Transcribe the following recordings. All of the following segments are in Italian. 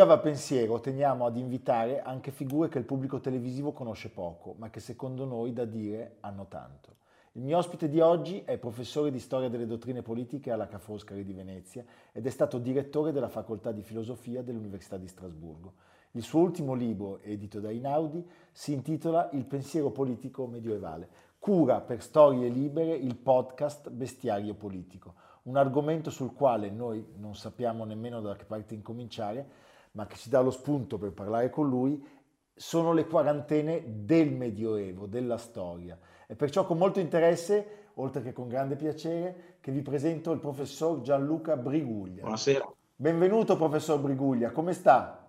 Qui a Pensiero teniamo ad invitare anche figure che il pubblico televisivo conosce poco, ma che secondo noi da dire hanno tanto. Il mio ospite di oggi è professore di storia delle dottrine politiche alla Ca' Foscari di Venezia ed è stato direttore della facoltà di filosofia dell'Università di Strasburgo. Il suo ultimo libro, edito da Inaudi, si intitola Il pensiero politico medievale. Cura per storie libere il podcast Bestiario politico, un argomento sul quale noi non sappiamo nemmeno da che parte incominciare, ma che ci dà lo spunto per parlare con lui, sono le quarantene del Medioevo, della storia. E perciò con molto interesse, oltre che con grande piacere, che vi presento il professor Gianluca Briguglia. Buonasera. Benvenuto professor Briguglia, come sta?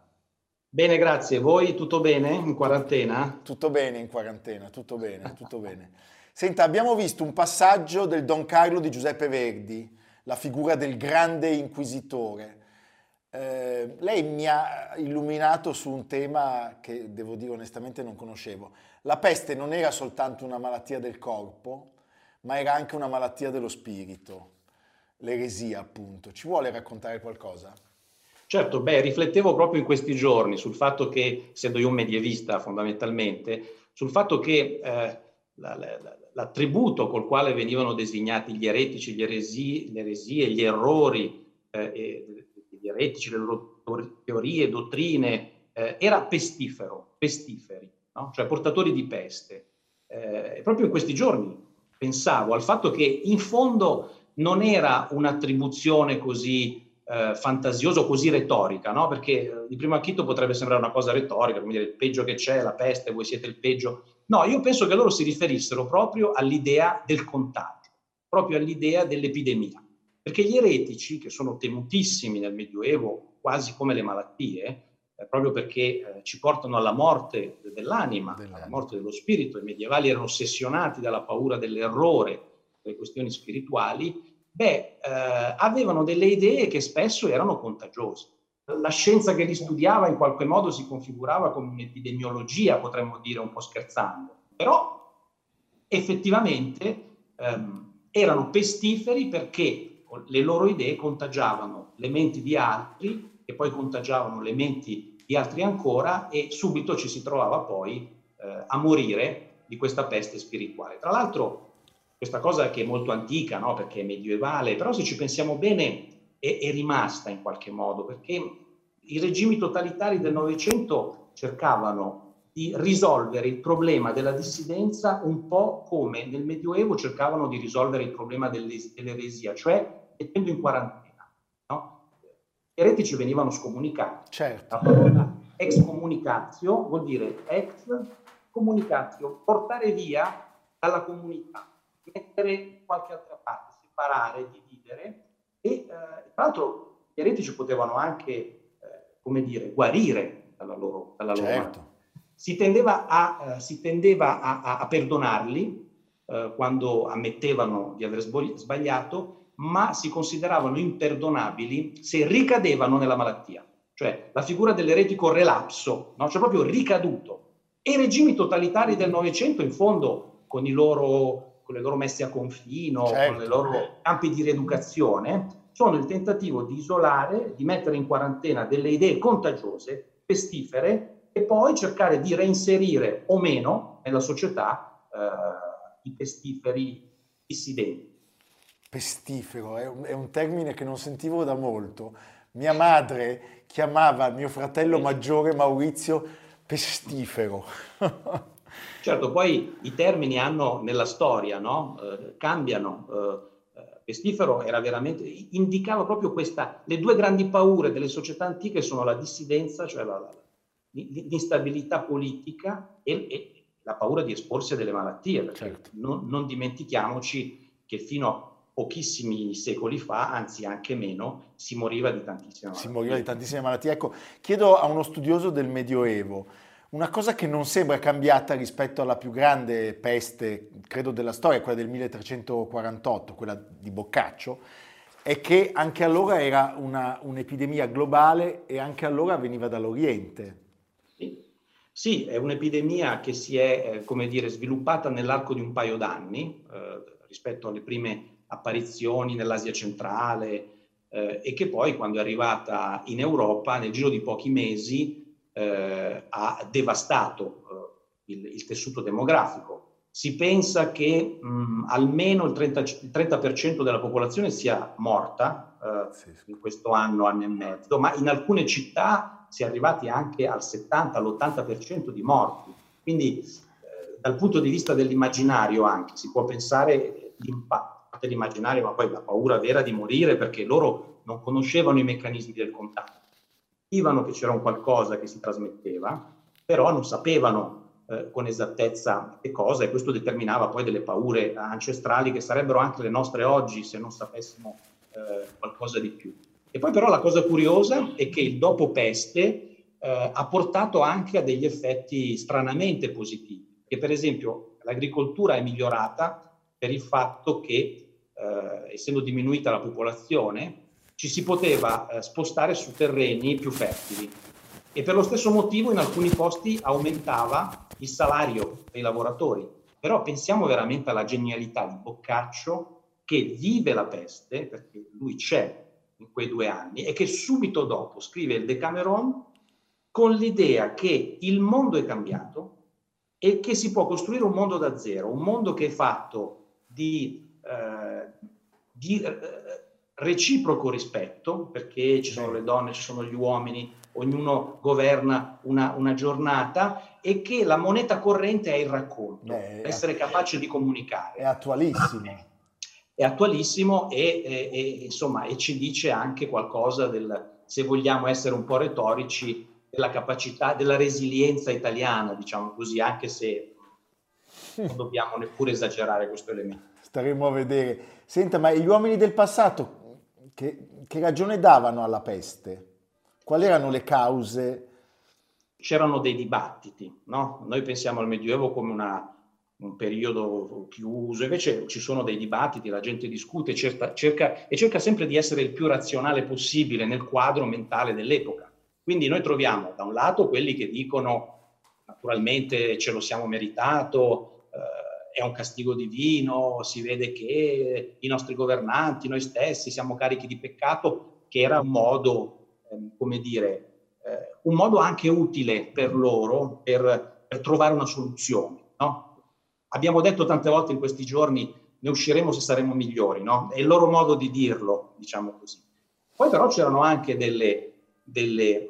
Bene, grazie. Voi tutto bene in quarantena? Tutto bene in quarantena, tutto bene, tutto bene. Senta, abbiamo visto un passaggio del Don Carlo di Giuseppe Verdi, la figura del grande inquisitore. Eh, lei mi ha illuminato su un tema che devo dire onestamente non conoscevo. La peste non era soltanto una malattia del corpo, ma era anche una malattia dello spirito, l'eresia appunto. Ci vuole raccontare qualcosa? Certo, beh, riflettevo proprio in questi giorni sul fatto che, essendo io un medievista fondamentalmente, sul fatto che eh, la, la, l'attributo col quale venivano designati gli eretici, gli eresi, le eresie, gli errori eh, eretici, le loro teorie, dottrine, eh, era pestifero, pestiferi, no? cioè portatori di peste. Eh, proprio in questi giorni pensavo al fatto che in fondo non era un'attribuzione così eh, fantasiosa così retorica, no? perché eh, di primo acchito potrebbe sembrare una cosa retorica, come dire il peggio che c'è, la peste, voi siete il peggio. No, io penso che loro si riferissero proprio all'idea del contagio, proprio all'idea dell'epidemia. Perché gli eretici, che sono temutissimi nel Medioevo, quasi come le malattie, eh, proprio perché eh, ci portano alla morte dell'anima, dell'anima, alla morte dello spirito, i medievali erano ossessionati dalla paura dell'errore, delle questioni spirituali, beh, eh, avevano delle idee che spesso erano contagiose. La scienza che li studiava in qualche modo si configurava come un'epidemiologia, potremmo dire un po' scherzando, però effettivamente ehm, erano pestiferi perché le loro idee contagiavano le menti di altri, che poi contagiavano le menti di altri ancora e subito ci si trovava poi eh, a morire di questa peste spirituale. Tra l'altro questa cosa che è molto antica, no? perché è medievale, però se ci pensiamo bene è, è rimasta in qualche modo, perché i regimi totalitari del Novecento cercavano di risolvere il problema della dissidenza un po' come nel Medioevo cercavano di risolvere il problema dell'eresia, cioè mettendo in quarantena. No? Gli eretici venivano scomunicati. Certo. La parola excommunicatio vuol dire ex comunicatio, portare via dalla comunità, mettere in qualche altra parte, separare, dividere e eh, tra l'altro gli eretici potevano anche, eh, come dire, guarire dalla loro, dalla loro certo. Si tendeva a, eh, si tendeva a, a, a perdonarli eh, quando ammettevano di aver sbagliato ma si consideravano imperdonabili se ricadevano nella malattia. Cioè la figura dell'eretico relapso, no? cioè proprio ricaduto. E i regimi totalitari del Novecento, in fondo, con, loro, con le loro messe a confino, certo. con i loro campi di rieducazione, sono il tentativo di isolare, di mettere in quarantena delle idee contagiose, pestifere, e poi cercare di reinserire o meno nella società eh, i pestiferi dissidenti pestifero, è un, è un, termine che non sentivo da molto. Mia madre chiamava mio fratello maggiore Maurizio pestifero. Certo, poi i termini hanno nella storia, no? eh, cambiano. Eh, pestifero era veramente, indicava proprio questa, le due grandi paure delle società antiche sono la dissidenza, cioè la, l'instabilità politica e, e, la paura di esporsi a delle malattie. Certo. Non, non, dimentichiamoci che fino a pochissimi secoli fa, anzi anche meno, si moriva di tantissime malattie. Si moriva di tantissime malattie. Ecco, chiedo a uno studioso del Medioevo, una cosa che non sembra cambiata rispetto alla più grande peste, credo, della storia, quella del 1348, quella di Boccaccio, è che anche allora era una, un'epidemia globale e anche allora veniva dall'Oriente. Sì. sì è un'epidemia che si è, eh, come dire, sviluppata nell'arco di un paio d'anni eh, rispetto alle prime apparizioni nell'Asia centrale eh, e che poi, quando è arrivata in Europa, nel giro di pochi mesi, eh, ha devastato eh, il, il, tessuto demografico. Si pensa che mh, almeno il 30%, il 30%, della popolazione sia morta eh, in questo anno, anno e mezzo, ma in alcune città si è arrivati anche al 70, all'80% di morti. Quindi eh, dal punto di vista dell'immaginario anche si può pensare l'impatto dell'immaginario, ma poi la paura vera di morire perché loro non conoscevano i meccanismi del contatto sentivano che c'era un qualcosa che si trasmetteva, però non sapevano eh, con esattezza che cosa e questo determinava poi delle paure ancestrali che sarebbero anche le nostre oggi se non sapessimo eh, qualcosa di più. E poi però la cosa curiosa è che il dopo peste eh, ha portato anche a degli effetti stranamente positivi, che per esempio l'agricoltura è migliorata per il fatto che eh, essendo diminuita la popolazione, ci si poteva eh, spostare su terreni più fertili e per lo stesso motivo in alcuni posti aumentava il salario dei lavoratori. Però pensiamo veramente alla genialità di Boccaccio che vive la peste, perché lui c'è in quei due anni, e che subito dopo scrive il Decameron con l'idea che il mondo è cambiato e che si può costruire un mondo da zero, un mondo che è fatto di, eh, di eh, reciproco rispetto, perché ci sono le donne, ci sono gli uomini, ognuno governa una, una giornata e che la moneta corrente è il racconto, Beh, essere capace di comunicare. È attualissimo. È attualissimo e, e, e, insomma, e ci dice anche qualcosa del, se vogliamo essere un po' retorici, della capacità, della resilienza italiana, diciamo così, anche se non dobbiamo neppure esagerare questo elemento. Staremo a vedere. Senta, ma gli uomini del passato che, che ragione davano alla peste? Quali erano le cause? C'erano dei dibattiti, no? Noi pensiamo al Medioevo come una, un periodo chiuso, invece ci sono dei dibattiti, la gente discute cerca, cerca, e cerca sempre di essere il più razionale possibile nel quadro mentale dell'epoca. Quindi noi troviamo da un lato quelli che dicono naturalmente ce lo siamo meritato, è un castigo divino, si vede che i nostri governanti, noi stessi siamo carichi di peccato, che era un modo, eh, come dire, eh, un modo anche utile per loro per, per trovare una soluzione. No? Abbiamo detto tante volte in questi giorni ne usciremo se saremo migliori, no? È il loro modo di dirlo, diciamo così. Poi però c'erano anche delle, delle,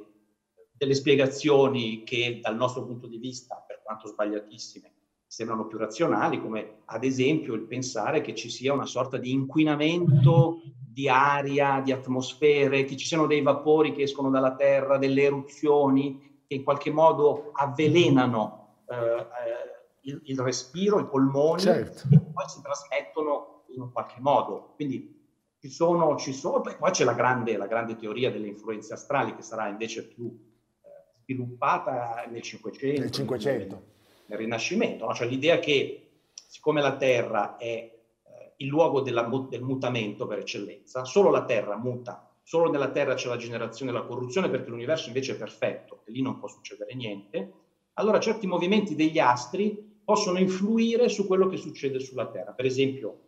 delle spiegazioni che dal nostro punto di vista, per quanto sbagliatissime, sembrano più razionali, come ad esempio il pensare che ci sia una sorta di inquinamento di aria, di atmosfere, che ci siano dei vapori che escono dalla Terra, delle eruzioni che in qualche modo avvelenano eh, eh il, il, respiro, i polmoni certo. e poi si trasmettono in un qualche modo. Quindi ci sono, ci sono poi c'è la grande, la grande teoria delle influenze astrali che sarà invece più eh, sviluppata nel 500. Nel 500 nel Rinascimento, no? cioè l'idea che siccome la Terra è eh, il luogo della, del mutamento per eccellenza, solo la Terra muta, solo nella Terra c'è la generazione e la corruzione perché l'universo invece è perfetto e lì non può succedere niente, allora certi movimenti degli astri possono influire su quello che succede sulla Terra. Per esempio,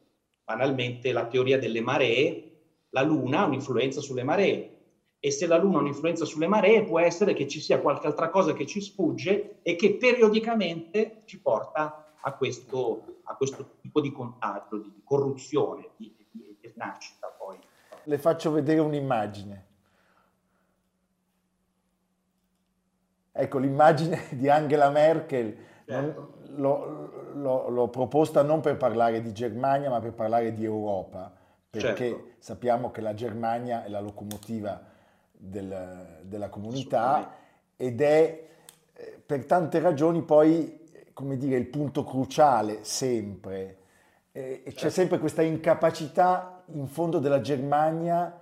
banalmente, la teoria delle maree, la Luna ha un'influenza sulle maree, e se la Luna ha un'influenza sulle maree può essere che ci sia qualche altra cosa che ci sfugge e che periodicamente ci porta a questo, a questo tipo di contagio, di corruzione, di, di, di nascita poi. Le faccio vedere un'immagine. Ecco l'immagine di Angela Merkel. Certo. l'ho, proposta non per parlare di Germania, ma per parlare di Europa, perché certo. sappiamo che la Germania è la locomotiva del, della comunità ed è eh, per tante ragioni poi, come dire, il punto cruciale sempre. E c'è certo. sempre questa incapacità in fondo della Germania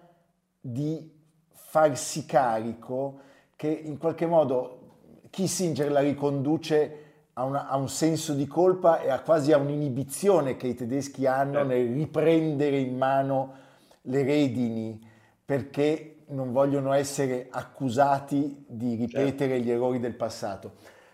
di farsi carico che in qualche modo Kissinger la riconduce a, una, a, un senso di colpa e a quasi a un'inibizione che i tedeschi hanno nel riprendere in mano le redini perché non vogliono essere accusati di ripetere certo. gli errori del passato.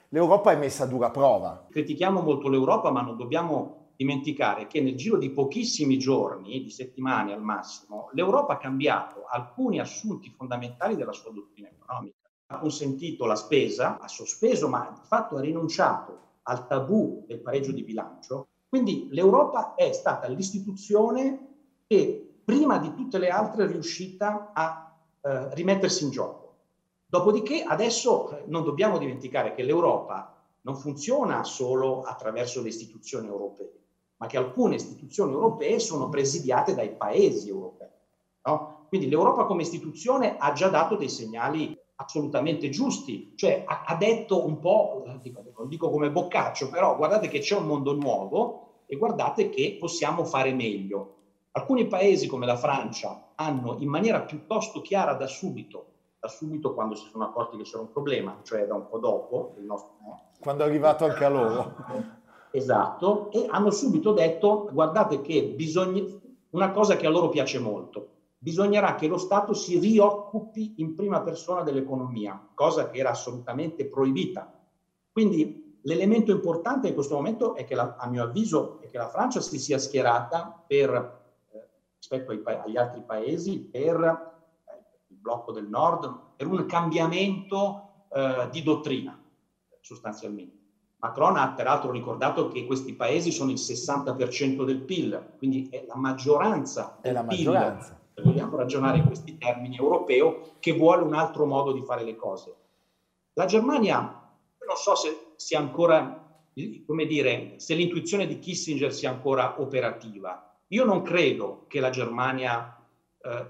L'Europa è messa a dura prova. Critichiamo molto l'Europa, ma non dobbiamo dimenticare che nel giro di pochissimi giorni, di settimane al massimo, l'Europa ha cambiato alcuni assunti fondamentali della sua dottrina economica. Ha consentito la spesa, ha sospeso, ma di fatto ha rinunciato al tabù del pareggio di bilancio. Quindi l'Europa è stata l'istituzione che prima di tutte le altre è riuscita a eh, rimettersi in gioco. Dopodiché adesso eh, non dobbiamo dimenticare che l'Europa non funziona solo attraverso le istituzioni europee, ma che alcune istituzioni europee sono presidiate dai paesi europei. No? Quindi l'Europa come istituzione ha già dato dei segnali assolutamente giusti, cioè ha, ha detto un po', eh, dico, non dico come Boccaccio, però guardate che c'è un mondo nuovo e guardate che possiamo fare meglio. Alcuni paesi come la Francia hanno in maniera piuttosto chiara da subito, da subito quando si sono accorti che c'era un problema, cioè da un po' dopo, nostro, quando è arrivato anche a loro. Esatto, e hanno subito detto, guardate che bisogna, una cosa che a loro piace molto, bisognerà che lo Stato si rioccupi in prima persona dell'economia, cosa che era assolutamente proibita. Quindi l'elemento importante in questo momento è che, la, a mio avviso, è che la Francia si sia schierata per rispetto ai, agli altri paesi per eh, il blocco del nord, per un cambiamento eh, di dottrina sostanzialmente. Macron ha peraltro ricordato che questi paesi sono il 60% del PIL, quindi è la maggioranza del è la maggioranza. PIL, se vogliamo ragionare in questi termini europeo, che vuole un altro modo di fare le cose. La Germania, non so se sia ancora, come dire, se l'intuizione di Kissinger sia ancora operativa, io non credo che la Germania eh,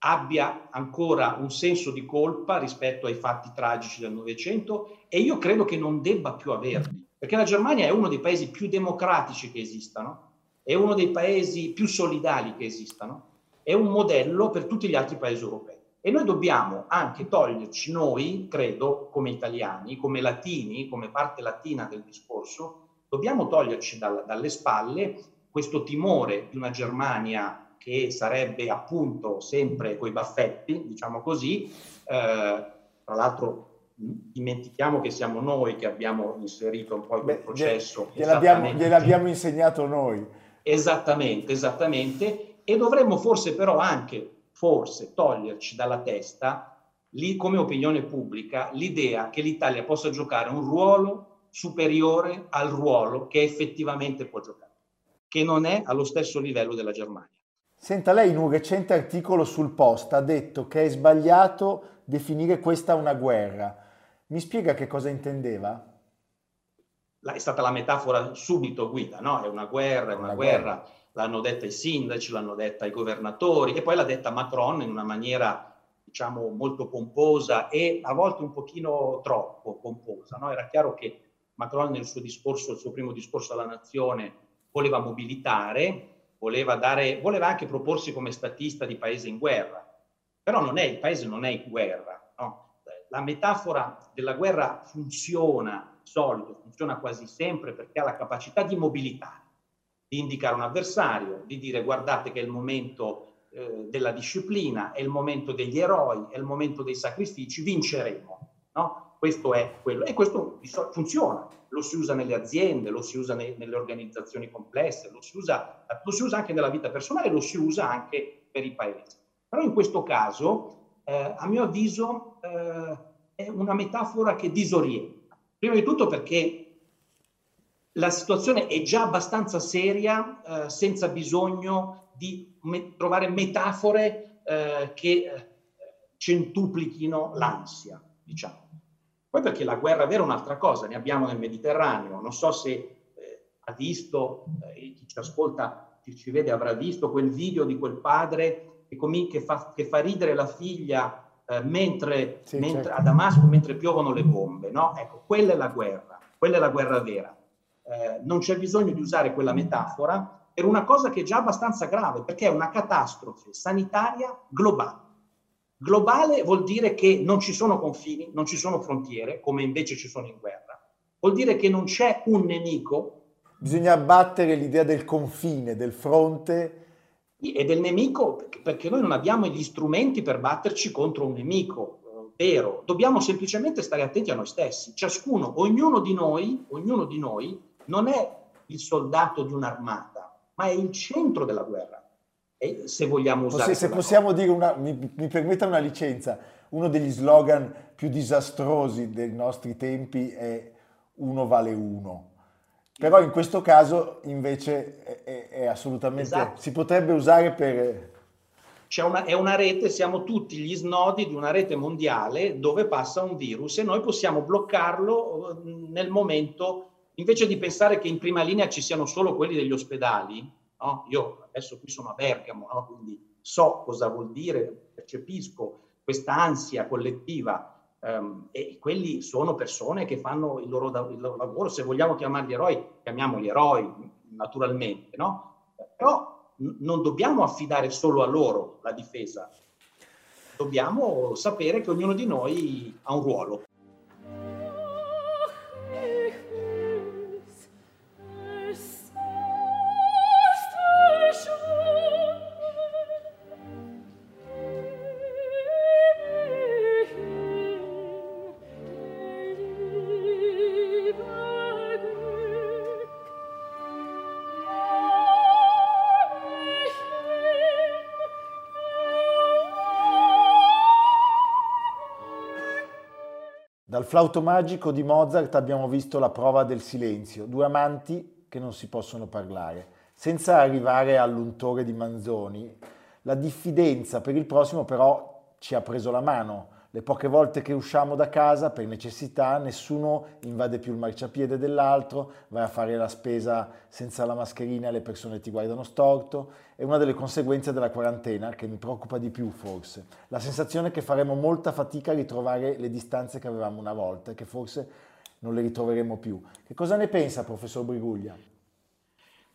abbia ancora un senso di colpa rispetto ai fatti tragici del Novecento e io credo che non debba più averli, perché la Germania è uno dei paesi più democratici che esistano, è uno dei paesi più solidali che esistano, è un modello per tutti gli altri paesi europei. E noi dobbiamo anche toglierci noi, credo, come italiani, come latini, come parte latina del discorso, dobbiamo toglierci dal, dalle spalle questo timore di una Germania che sarebbe appunto sempre coi baffetti, diciamo così, eh, tra l'altro dimentichiamo che siamo noi che abbiamo inserito un po' quel processo. Gliel'abbiamo, gliel'abbiamo insegnato noi. Esattamente, esattamente. E dovremmo forse però anche, forse, toglierci dalla testa, lì, come opinione pubblica, l'idea che l'Italia possa giocare un ruolo superiore al ruolo che effettivamente può giocare che non è allo stesso livello della Germania. Senta, lei in un recente articolo sul Post ha detto che è sbagliato definire questa una guerra. Mi spiega che cosa intendeva? È stata la metafora subito guida, no? È una guerra, è una, una guerra. guerra. L'hanno detta i sindaci, l'hanno detta i governatori e poi l'ha detta Macron in una maniera diciamo molto pomposa e a volte un pochino troppo pomposa. No? Era chiaro che Macron nel suo discorso, il suo primo discorso alla nazione, voleva mobilitare, voleva, dare, voleva anche proporsi come statista di paese in guerra, però non è, il paese non è in guerra. No? La metafora della guerra funziona, di solito, funziona quasi sempre perché ha la capacità di mobilitare, di indicare un avversario, di dire guardate che è il momento eh, della disciplina, è il momento degli eroi, è il momento dei sacrifici, vinceremo. No? Questo è quello e questo funziona, lo si usa nelle aziende, lo si usa ne, nelle organizzazioni complesse, lo si, usa, lo si, usa, anche nella vita personale, lo si usa anche per i paesi. Però in questo caso, eh, a mio avviso, eh, è una metafora che disorienta. Prima di tutto perché la situazione è già abbastanza seria eh, senza bisogno di me- trovare metafore eh, che eh, centuplichino l'ansia, diciamo. Poi perché la guerra vera è un'altra cosa, ne abbiamo nel Mediterraneo. Non so se eh, ha visto, eh, chi ci ascolta, chi ci vede avrà visto quel video di quel padre che, com- che, fa, che fa, ridere la figlia eh, mentre, sì, mentre certo. a Damasco mentre piovono le bombe. No? Ecco, quella è la guerra, quella è la guerra vera. Eh, non c'è bisogno di usare quella metafora per una cosa che è già abbastanza grave, perché è una catastrofe sanitaria globale. Globale vuol dire che non ci sono confini, non ci sono frontiere, come invece ci sono in guerra. Vuol dire che non c'è un nemico. Bisogna abbattere l'idea del confine, del fronte. E del nemico, perché noi non abbiamo gli strumenti per batterci contro un nemico eh, vero. Dobbiamo semplicemente stare attenti a noi stessi. Ciascuno, ognuno di noi, ognuno di noi non è il soldato di un'armata, ma è il centro della guerra e se vogliamo usare... Se, se possiamo cosa. dire, una, mi, mi permetta una licenza, uno degli slogan più disastrosi dei nostri tempi è uno vale uno. Però in questo caso invece è, è, è assolutamente... Esatto. si potrebbe usare per... Una, è una rete, siamo tutti gli snodi di una rete mondiale dove passa un virus e noi possiamo bloccarlo eh, nel momento, invece di pensare che in prima linea ci siano solo quelli degli ospedali, No? Io adesso qui sono a Bergamo, no? quindi so cosa vuol dire, percepisco questa ansia collettiva um, e quelli sono persone che fanno il loro, il loro, lavoro, se vogliamo chiamarli eroi, chiamiamoli eroi naturalmente, no? però n- non dobbiamo affidare solo a loro la difesa, dobbiamo sapere che ognuno di noi ha un ruolo. Flauto magico di Mozart abbiamo visto la prova del silenzio, due amanti che non si possono parlare. Senza arrivare all'untore di Manzoni, la diffidenza per il prossimo però ci ha preso la mano le poche volte che usciamo da casa per necessità, nessuno invade più il marciapiede dell'altro, vai a fare la spesa senza la mascherina e le persone ti guardano storto. È una delle conseguenze della quarantena che mi preoccupa di più forse. La sensazione che faremo molta fatica a ritrovare le distanze che avevamo una volta e che forse non le ritroveremo più. Che cosa ne pensa, professor Briguglia?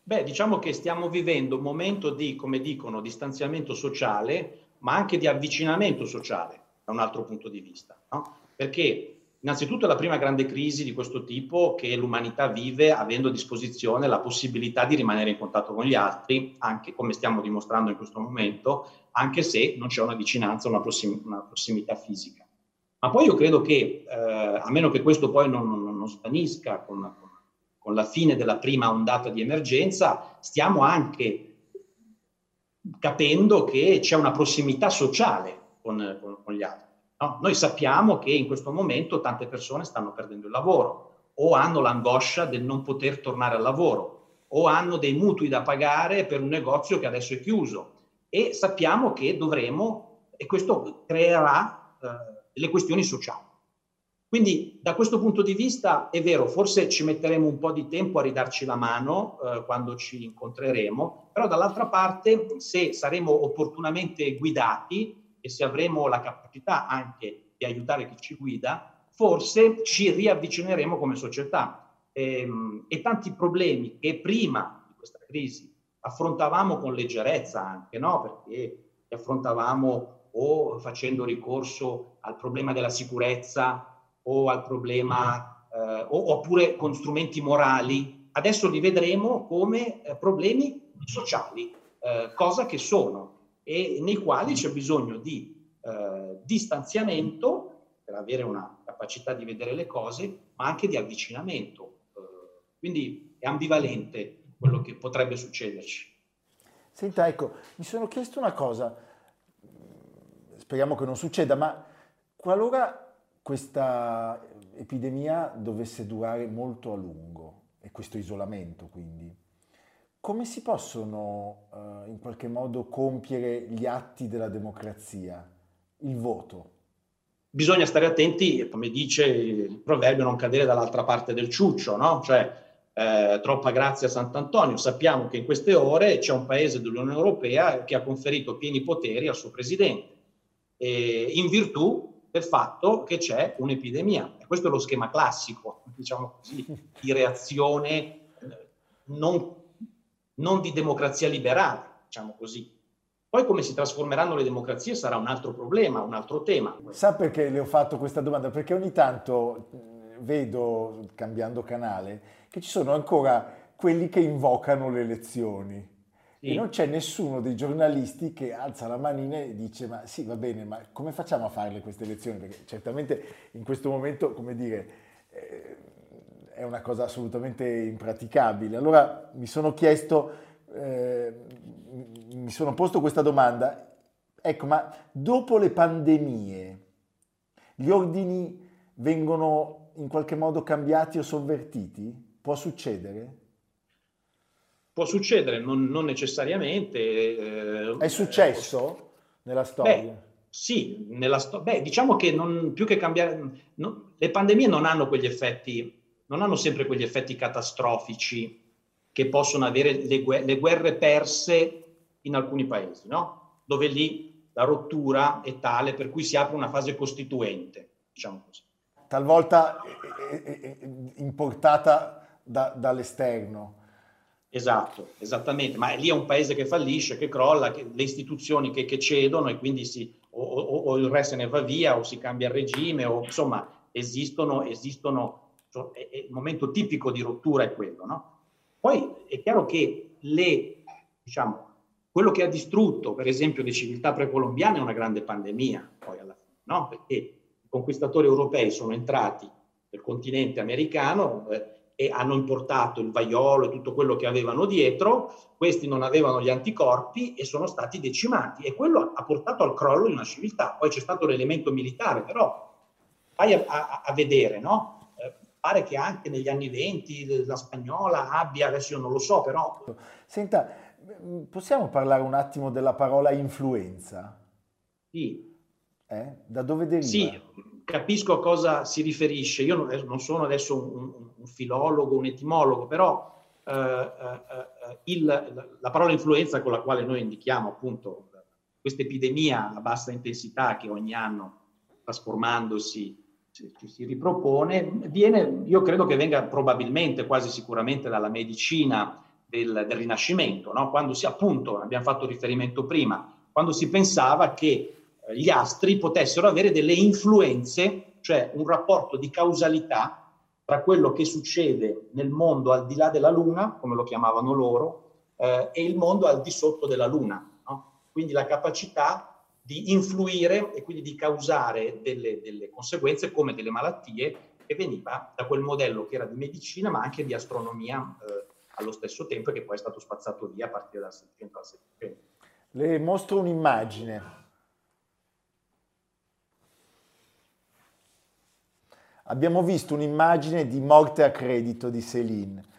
Beh, diciamo che stiamo vivendo un momento di, come dicono, distanziamento sociale, ma anche di avvicinamento sociale da un altro punto di vista. No? Perché innanzitutto è la prima grande crisi di questo tipo che l'umanità vive avendo a disposizione la possibilità di rimanere in contatto con gli altri, anche come stiamo dimostrando in questo momento, anche se non c'è una vicinanza, una, prossim- una prossimità fisica. Ma poi io credo che, eh, a meno che questo poi non, non, non svanisca con, con la fine della prima ondata di emergenza, stiamo anche capendo che c'è una prossimità sociale con, con, con gli altri. No? Noi sappiamo che in questo momento tante persone stanno perdendo il lavoro o hanno l'angoscia del non poter tornare al lavoro o hanno dei mutui da pagare per un negozio che adesso è chiuso e sappiamo che dovremo, e questo creerà eh, le questioni sociali. Quindi da questo punto di vista è vero, forse ci metteremo un po' di tempo a ridarci la mano eh, quando ci incontreremo, però dall'altra parte se saremo opportunamente guidati e se avremo la capacità anche di aiutare chi ci guida, forse ci riavvicineremo come società. E, ehm, e tanti problemi che prima di questa crisi affrontavamo con leggerezza anche, no? Perché li affrontavamo o facendo ricorso al problema della sicurezza o al problema, eh, oppure con strumenti morali, adesso li vedremo come eh, problemi sociali, eh, cosa che sono e nei quali c'è bisogno di eh, distanziamento per avere una capacità di vedere le cose, ma anche di avvicinamento. Eh, quindi è ambivalente quello che potrebbe succederci. Senta, ecco, mi sono chiesto una cosa, speriamo che non succeda, ma qualora questa epidemia dovesse durare molto a lungo, e questo isolamento quindi, come si possono uh, in qualche modo compiere gli atti della democrazia? Il voto. bisogna stare attenti, come dice il proverbio, non cadere dall'altra parte del ciuccio, no? Cioè, eh, troppa grazia a Sant'Antonio. Sappiamo che in queste ore c'è un paese dell'Unione Europea che ha conferito pieni poteri al suo presidente, eh, in virtù del fatto che c'è un'epidemia. E questo è lo schema classico, diciamo così, di reazione eh, non, non di democrazia liberale, diciamo così. Poi come si trasformeranno le democrazie sarà un altro problema, un altro tema. Sa perché le ho fatto questa domanda? Perché ogni tanto vedo, cambiando canale, che ci sono ancora quelli che invocano le elezioni. Sì. E non c'è nessuno dei giornalisti che alza la manina e dice ma sì va bene, ma come facciamo a farle queste elezioni? Perché certamente in questo momento, come dire, eh, è una cosa assolutamente impraticabile. Allora mi sono chiesto, eh, mi sono posto questa domanda, ecco, ma dopo le pandemie gli ordini vengono in qualche modo cambiati o sovvertiti? Può succedere? Può succedere, non, non necessariamente. Eh, È successo eh, nella storia? Beh, sì, nella sto- beh, diciamo che non, più che cambiare, no, le pandemie non hanno quegli effetti, non hanno sempre quegli effetti catastrofici che possono avere le, gu- le guerre perse in alcuni paesi, no? Dove lì la rottura è tale per cui si apre una fase costituente, diciamo così. Talvolta importata da, dall'esterno. Esatto, esattamente, ma lì è un paese che fallisce, che crolla, che, le istituzioni che, che, cedono e quindi si, o, o, o, il re se ne va via o si cambia il regime, o insomma esistono, esistono cioè, è, è il momento tipico di rottura è quello. No? Poi è chiaro che le, diciamo, quello che ha distrutto per esempio le civiltà precolombiane è una grande pandemia, poi alla fine, no? perché i conquistatori europei sono entrati nel continente americano eh, e hanno importato il vaiolo e tutto quello che avevano dietro, questi non avevano gli anticorpi e sono stati decimati e quello ha portato al crollo di una civiltà. Poi c'è stato l'elemento militare, però vai a, a, a vedere, no? Eh, pare che anche negli anni venti la spagnola abbia, adesso io non lo so, però... Senta, possiamo parlare un attimo della parola influenza? Sì. Eh? Da dove deriva? Sì, capisco a cosa si riferisce. Io non sono adesso un, un filologo, un etimologo, però eh, eh, il, la parola influenza con la quale noi indichiamo appunto questa epidemia a bassa intensità che ogni anno trasformandosi ci, si ripropone, viene, io credo che venga probabilmente, quasi sicuramente dalla medicina del, del Rinascimento, no? quando si appunto, abbiamo fatto riferimento prima, quando si pensava che gli astri potessero avere delle influenze, cioè un rapporto di causalità tra quello che succede nel mondo al di là della Luna, come lo chiamavano loro, eh, e il mondo al di sotto della Luna. No? Quindi la capacità di influire e quindi di causare delle, delle, conseguenze come delle malattie che veniva da quel modello che era di medicina ma anche di astronomia eh, allo stesso tempo e che poi è stato spazzato via a partire dal 600 al 700. Le mostro un'immagine abbiamo visto un'immagine di morte a credito di Céline.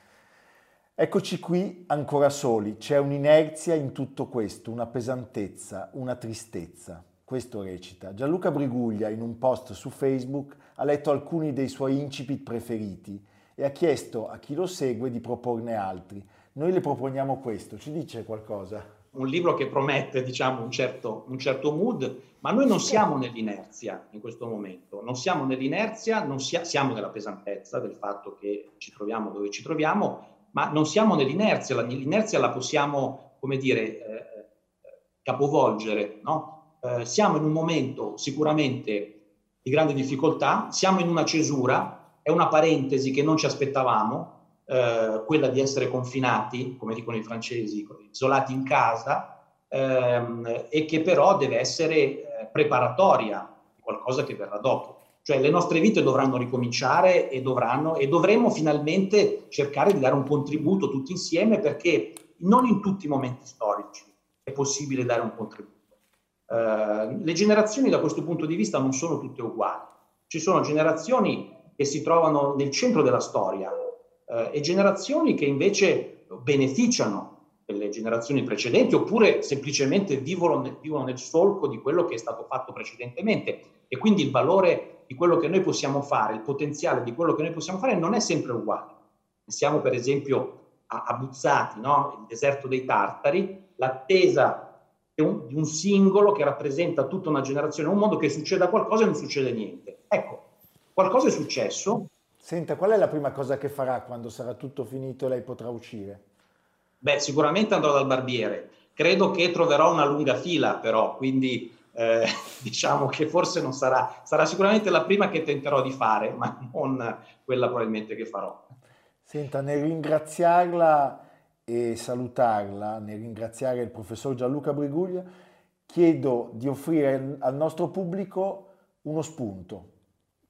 Eccoci qui ancora soli, c'è un'inerzia in tutto questo, una pesantezza, una tristezza. Questo recita. Gianluca Briguglia in un post su Facebook ha letto alcuni dei suoi incipit preferiti e ha chiesto a chi lo segue di proporne altri. Noi le proponiamo questo, ci dice qualcosa? un libro che promette diciamo, un, certo, un certo mood, ma noi non siamo nell'inerzia in questo momento, non siamo nell'inerzia, non sia, siamo nella pesantezza del fatto che ci troviamo dove ci troviamo, ma non siamo nell'inerzia, l'inerzia la possiamo, come dire, eh, capovolgere, no? eh, siamo in un momento sicuramente di grande difficoltà, siamo in una cesura, è una parentesi che non ci aspettavamo, eh, quella di essere confinati, come dicono i francesi, isolati in casa, ehm, e che però deve essere eh, preparatoria qualcosa che verrà dopo. Cioè le nostre vite dovranno ricominciare e, dovranno, e dovremo finalmente cercare di dare un contributo tutti insieme perché non in tutti i momenti storici è possibile dare un contributo. Uh, le generazioni da questo punto di vista non sono tutte uguali. Ci sono generazioni che si trovano nel centro della storia, eh, e generazioni che invece beneficiano delle generazioni precedenti oppure semplicemente vivono, vivono nel solco di quello che è stato fatto precedentemente e quindi il valore di quello che noi possiamo fare, il potenziale di quello che noi possiamo fare non è sempre uguale. Pensiamo per esempio a, a Buzzati, no? il deserto dei Tartari, l'attesa di un, di un singolo che rappresenta tutta una generazione, un mondo che succeda qualcosa e non succede niente. Ecco, qualcosa è successo. Senta, qual è la prima cosa che farà quando sarà tutto finito e lei potrà uscire? Beh, sicuramente andrò dal barbiere. Credo che troverò una lunga fila, però, quindi eh, diciamo che forse non sarà, sarà sicuramente la prima che tenterò di fare, ma non quella probabilmente che farò. Senta, nel ringraziarla e salutarla, nel ringraziare il professor Gianluca Briguglia, chiedo di offrire al nostro pubblico uno spunto,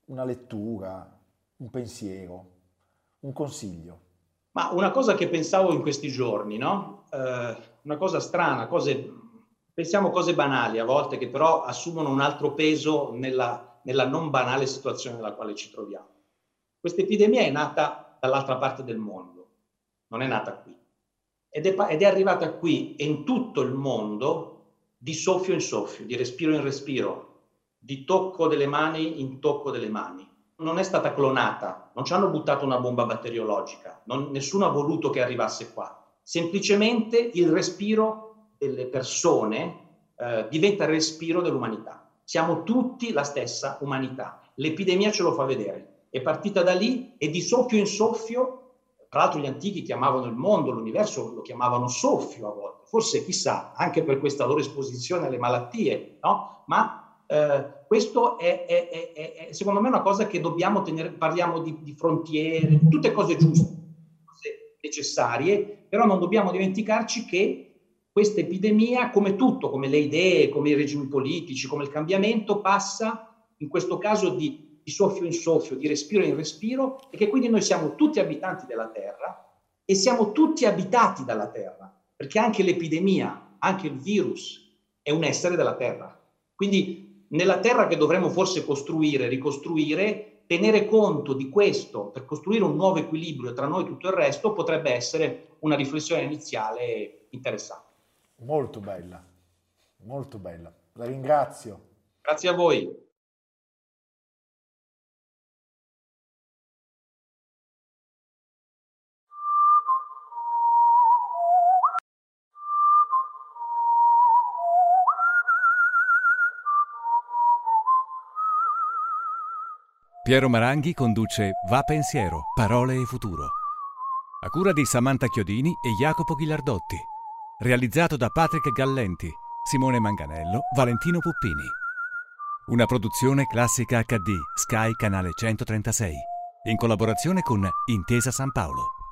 una lettura, un pensiero, un consiglio. Ma una cosa che pensavo in questi giorni, no? Eh, una cosa strana, cose, pensiamo cose banali a volte che però assumono un altro peso nella, nella non banale situazione nella quale ci troviamo. Questa epidemia è nata dall'altra parte del mondo, non è nata qui. Ed è, ed è arrivata qui e in tutto il mondo di soffio in soffio, di respiro in respiro, di tocco delle mani in tocco delle mani non è stata clonata, non ci hanno buttato una bomba batteriologica, non, nessuno ha voluto che arrivasse qua. Semplicemente il respiro delle persone eh, diventa il respiro dell'umanità. Siamo tutti la stessa umanità. L'epidemia ce lo fa vedere. È partita da lì e di soffio in soffio, tra l'altro gli antichi chiamavano il mondo, l'universo lo chiamavano soffio a volte, forse chissà, anche per questa loro esposizione alle malattie, no? Ma eh, questo è, è, è, è, secondo me una cosa che dobbiamo tenere, parliamo di, di frontiere, tutte cose giuste, cose necessarie, però non dobbiamo dimenticarci che questa epidemia, come tutto, come le idee, come i regimi politici, come il cambiamento, passa in questo caso di, di soffio in soffio, di respiro in respiro, e che quindi noi siamo tutti abitanti della Terra e siamo tutti abitati dalla Terra, perché anche l'epidemia, anche il virus è un essere della Terra. Quindi nella terra che dovremmo forse costruire, ricostruire, tenere conto di questo per costruire un nuovo equilibrio tra noi e tutto il resto potrebbe essere una riflessione iniziale interessante. Molto bella, molto bella. La ringrazio. Grazie a voi. Piero Maranghi conduce Va Pensiero, Parole e Futuro. A cura di Samantha Chiodini e Jacopo Ghilardotti. Realizzato da Patrick Gallenti, Simone Manganello, Valentino Puppini. Una produzione classica HD, Sky Canale 136. In collaborazione con Intesa San Paolo.